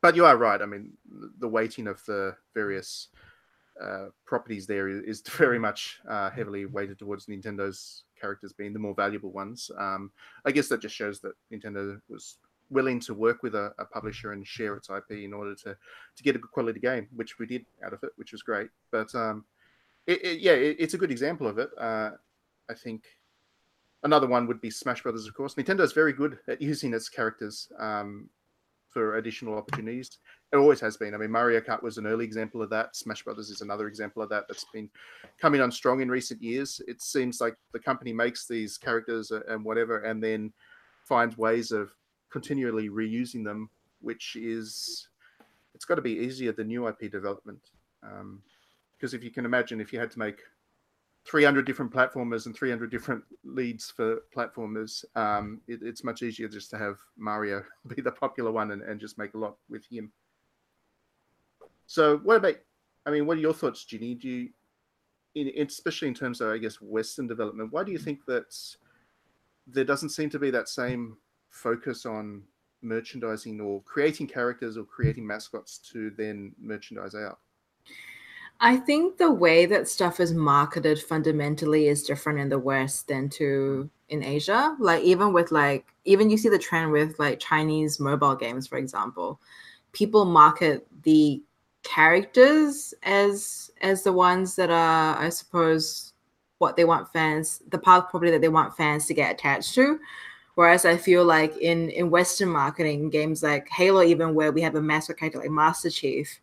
but you are right. I mean, the weighting of the various uh, properties there is very much uh, heavily weighted towards Nintendo's characters being the more valuable ones. Um, I guess that just shows that Nintendo was willing to work with a, a, publisher and share its IP in order to to get a good quality game, which we did out of it, which was great. But um, it, it, yeah, it, it's a good example of it. Uh, I think another one would be Smash Brothers, of course. Nintendo is very good at using its characters um, for additional opportunities. It always has been. I mean, Mario Kart was an early example of that. Smash Brothers is another example of that that's been coming on strong in recent years. It seems like the company makes these characters and whatever, and then finds ways of continually reusing them, which is it's got to be easier than new IP development. Um, because if you can imagine, if you had to make 300 different platformers and 300 different leads for platformers, um, it, it's much easier just to have Mario be the popular one and, and just make a lot with him. So, what about? I mean, what are your thoughts, Ginny? Do you, in, especially in terms of, I guess, Western development, why do you think that there doesn't seem to be that same focus on merchandising or creating characters or creating mascots to then merchandise out? I think the way that stuff is marketed fundamentally is different in the West than to in Asia. Like even with like even you see the trend with like Chinese mobile games, for example. People market the characters as as the ones that are, I suppose, what they want fans, the part probably that they want fans to get attached to. Whereas I feel like in in Western marketing games like Halo, even where we have a mascot character like Master Chief,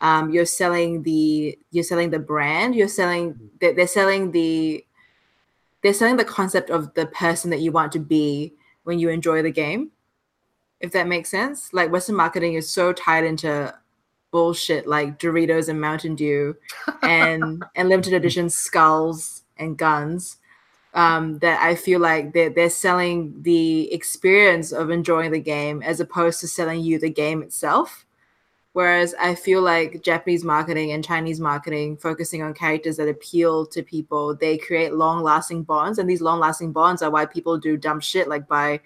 um, you're selling the you're selling the brand you're selling mm-hmm. they're, they're selling the they're selling the concept of the person that you want to be when you enjoy the game if that makes sense like western marketing is so tied into bullshit like doritos and mountain dew and and limited edition skulls and guns um, that I feel like they're, they're selling the experience of enjoying the game as opposed to selling you the game itself. Whereas I feel like Japanese marketing and Chinese marketing, focusing on characters that appeal to people, they create long lasting bonds. And these long lasting bonds are why people do dumb shit like buy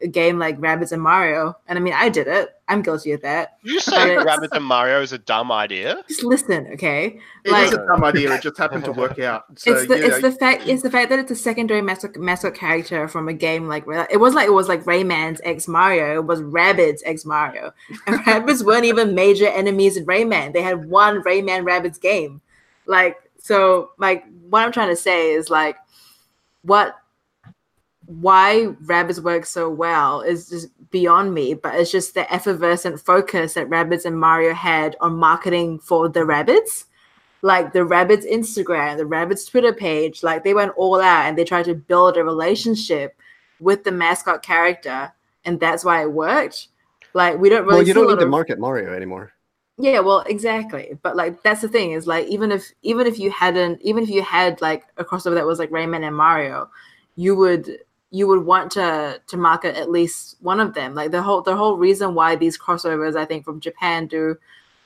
a game like Rabbids and Mario. And I mean, I did it. I'm guilty of that. You say Rabbids and Mario is a dumb idea? Just listen, okay? It like, is a dumb idea. It just happened to work out. So, it's the it's the fact it's the fact that it's a secondary mascot, mascot character from a game like it was like it was like Rayman's ex Mario. It was Rabbids ex Mario, and Rabbids weren't even major enemies in Rayman. They had one Rayman Rabbids game. like so like what i'm trying to say is like what why rabbits work so well is just beyond me, but it's just the effervescent focus that rabbits and Mario had on marketing for the rabbits. Like the rabbits Instagram, the rabbits Twitter page, like they went all out and they tried to build a relationship with the mascot character, and that's why it worked. Like we don't really. Well, you don't need to of- market Mario anymore. yeah, well, exactly. But like that's the thing is like even if even if you hadn't even if you had like a crossover that was like Rayman and Mario, you would you would want to to market at least one of them. Like the whole the whole reason why these crossovers I think from Japan do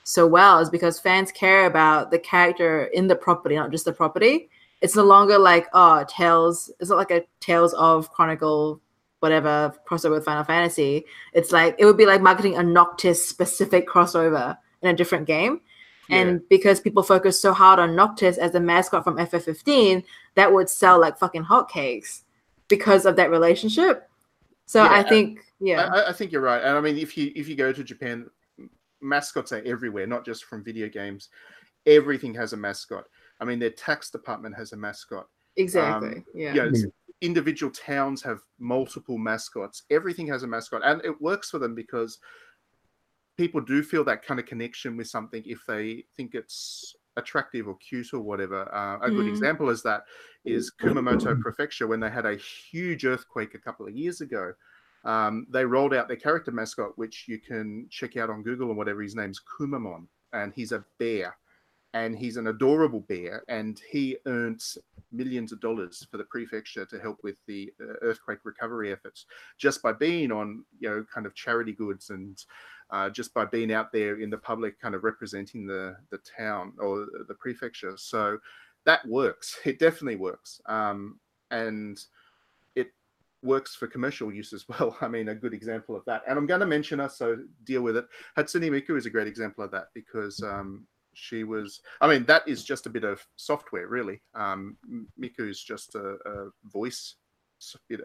so well is because fans care about the character in the property, not just the property. It's no longer like oh Tales. It's not like a Tales of Chronicle whatever crossover with Final Fantasy. It's like it would be like marketing a Noctis specific crossover in a different game. And because people focus so hard on Noctis as a mascot from FF15, that would sell like fucking hotcakes because of that relationship. So I think, yeah, I, I think you're right, and I mean, if you if you go to Japan, mascots are everywhere, not just from video games. Everything has a mascot. I mean, their tax department has a mascot. exactly. um, yeah. You know, individual towns have multiple mascots. Everything has a mascot, and it works for them because people do feel that kind of connection with something if they think it's attractive or cute or whatever. Uh, a good Mhm. example is that is Kumamoto Prefecture when they had a huge earthquake a couple of years ago. Um, they rolled out their character mascot, which you can check out on Google or whatever. His name's Kumamon, and he's a bear, and he's an adorable bear, and he earns millions of dollars for the prefecture to help with the uh, earthquake recovery efforts just by being on, you know, kind of charity goods and uh, just by being out there in the public, kind of representing the the town or the prefecture. So that works. It definitely works, um, and it works for commercial use as well. I mean, a good example of that. And I'm going to mention her, so deal with it. Hatsune Miku is a great example of that because um, she was. I mean, that is just a bit of software, really. Um, Miku is just a, a voice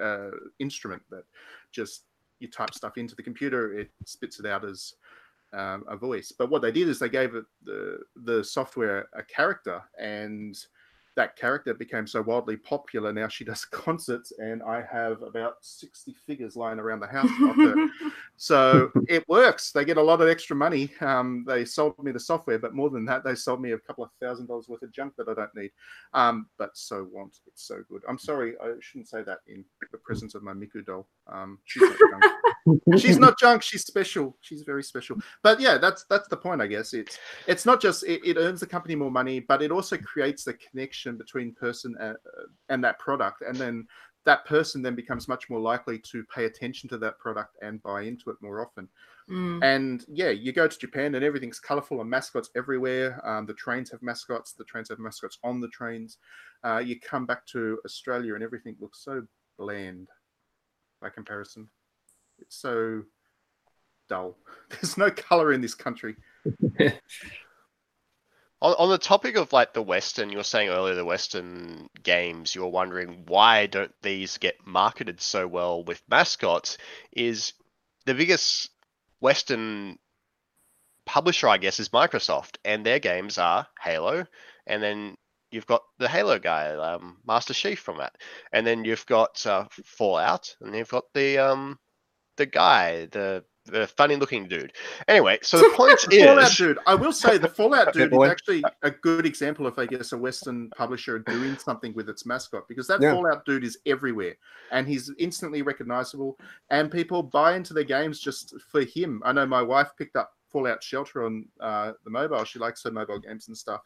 uh, instrument that just you type stuff into the computer, it spits it out as um, a voice. But what they did is they gave it the the software a character, and that character became so wildly popular. Now she does concerts, and I have about sixty figures lying around the house. of her. So it works. They get a lot of extra money. Um, they sold me the software, but more than that, they sold me a couple of thousand dollars worth of junk that I don't need. Um, but so want. It's so good. I'm sorry, I shouldn't say that in the presence of my Miku doll. Um, she's not junk. she's not junk. She's special. She's very special. But yeah, that's that's the point. I guess it's it's not just it, it earns the company more money, but it also creates the connection between person and, and that product, and then that person then becomes much more likely to pay attention to that product and buy into it more often. Mm. And yeah, you go to Japan and everything's colorful and mascots everywhere. Um, the trains have mascots. The trains have mascots on the trains. Uh, you come back to Australia and everything looks so bland by comparison. It's so dull. There's no color in this country. On, on the topic of like the Western, you were saying earlier the Western games, you were wondering why don't these get marketed so well with mascots? Is the biggest Western publisher, I guess, is Microsoft, and their games are Halo, and then you've got the Halo guy, um, Master Chief from that, and then you've got uh, Fallout, and you've got the um, the guy, the the funny looking dude. Anyway, so the point Fallout is, Dude. I will say the Fallout Dude is actually a good example of, I guess, a Western publisher doing something with its mascot because that Yeah. Fallout Dude is everywhere and he's instantly recognizable and people buy into their games just for him. I know my wife picked up Fallout Shelter on uh, the mobile. She likes her mobile games and stuff.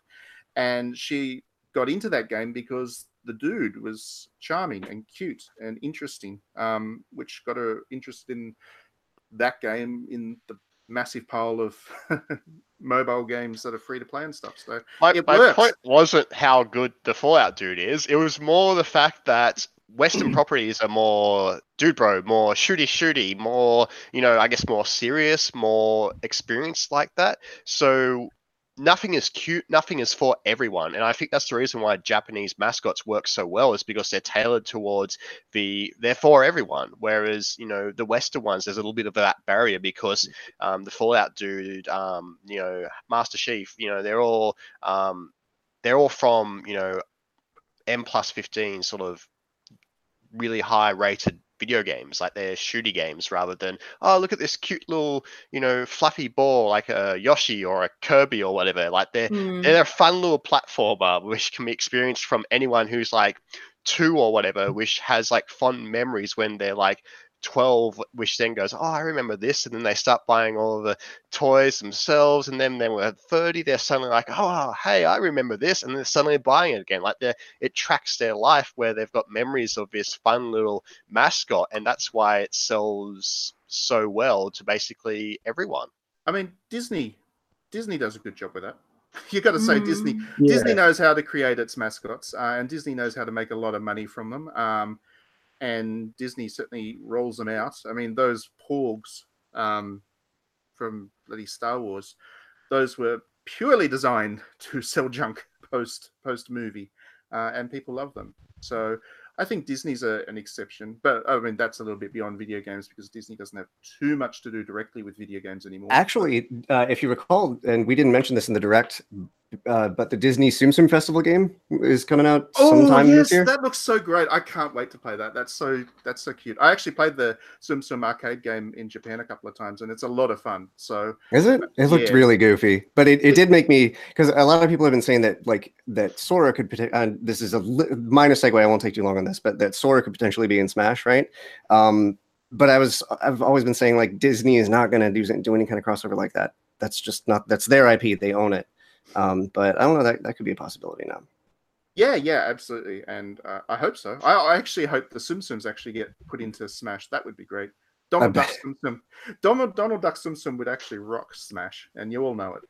And she got into that game because the dude was charming and cute and interesting, um, which got her interested in that game in the massive pile of mobile games that are free to play and stuff. So My, It my point wasn't how good the Fallout dude is. It was more the fact that Western properties are more dude bro, more shooty shooty, more, you know, I guess more serious, more experienced like that. So nothing is cute, nothing is for everyone. And I think that's the reason why Japanese mascots work so well is because they're tailored towards the they're for everyone. Whereas, you know, the Western ones, there's a little bit of that barrier because um, the Fallout dude, um, you know, Master Chief, you know, they're all um, they're all from you know M plus fifteen sort of really high rated video games, like they're shooty games, rather than oh look at this cute little you know fluffy ball like a Yoshi or a Kirby or whatever. Like they're Mm. they're a fun little platformer which can be experienced from anyone who's like two or whatever, which has like fond memories when they're like 12, which then goes, Oh, I remember this. And then they start buying all of the toys themselves. And then then we're 30, they're suddenly like, Oh, hey, I remember this. And they're suddenly buying it again. Like they're, it tracks their life where they've got memories of this fun little mascot. And that's why it sells so well to basically everyone. I mean, Disney, Disney does a good job with that. You got to say, Disney, Mm. Disney knows how to create its mascots, uh, and Disney knows how to make a lot of money from them. Um, and Disney certainly rolls them out. I mean, those porgs um, from bloody Star Wars, those were purely designed to sell junk post post movie, uh, and people love them. So I think Disney's a, an exception, but I mean that's a little bit beyond video games because Disney doesn't have too much to do directly with video games anymore. Actually, uh, if you recall, and we didn't mention this in the direct, uh, but the Disney Tsum Tsum Festival game is coming out sometime oh, yes, this year. that looks so great. I can't wait to play that. That's so that's so cute. I actually played the Tsum Tsum arcade game in Japan a couple of times, and it's a lot of fun. So Is it? It looked Yeah. really goofy, but it, it did make me because a lot of people have been saying that like that Sora could potentially. And this is a minor segue. I won't take too long on this, but that Sora could potentially be in Smash, right? Um, but I was I've always been saying like Disney is not going to do do any kind of crossover like that. That's just not that's their IP. They own it. Um, but I don't know that that could be a possibility now. yeah, yeah, absolutely, and uh, I hope so. I, I actually hope the Tsum Tsums actually get put into Smash. That would be great. Donald. Duck Tsum, Donald Donald Duck Tsum would actually rock Smash, and you all know it.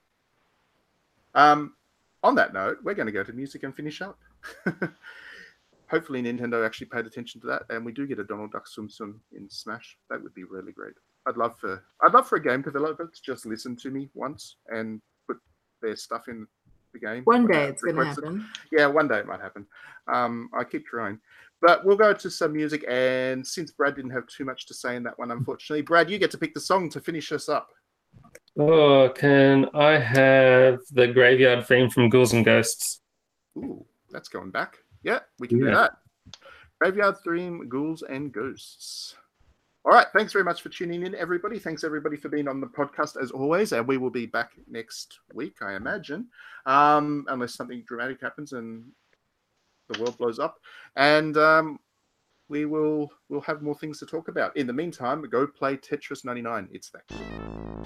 Um, on that note, we're going to go to music and finish up. Hopefully, Nintendo actually paid attention to that, and we do get a Donald Duck Tsum in Smash. That would be really great. I'd love for I'd love for a game developer to just listen to me once and put their stuff in the game. One day it's going to request it. happen. Yeah, one day it might happen. Um, I keep trying. But we'll go to some music, and since Brad didn't have too much to say in that one, unfortunately, Brad, you get to pick the song to finish us up. Oh, can I have the graveyard theme from Ghouls and Ghosts? Ooh, that's going back. Yeah, we can do that. Graveyard Theme, Ghouls and Ghosts. All right, thanks very much for tuning in, everybody. Thanks everybody for being on the podcast as always, and we will be back next week, I imagine, um, unless something dramatic happens and the world blows up. And um, we will we'll have more things to talk about. In the meantime, go play Tetris 99. It's that.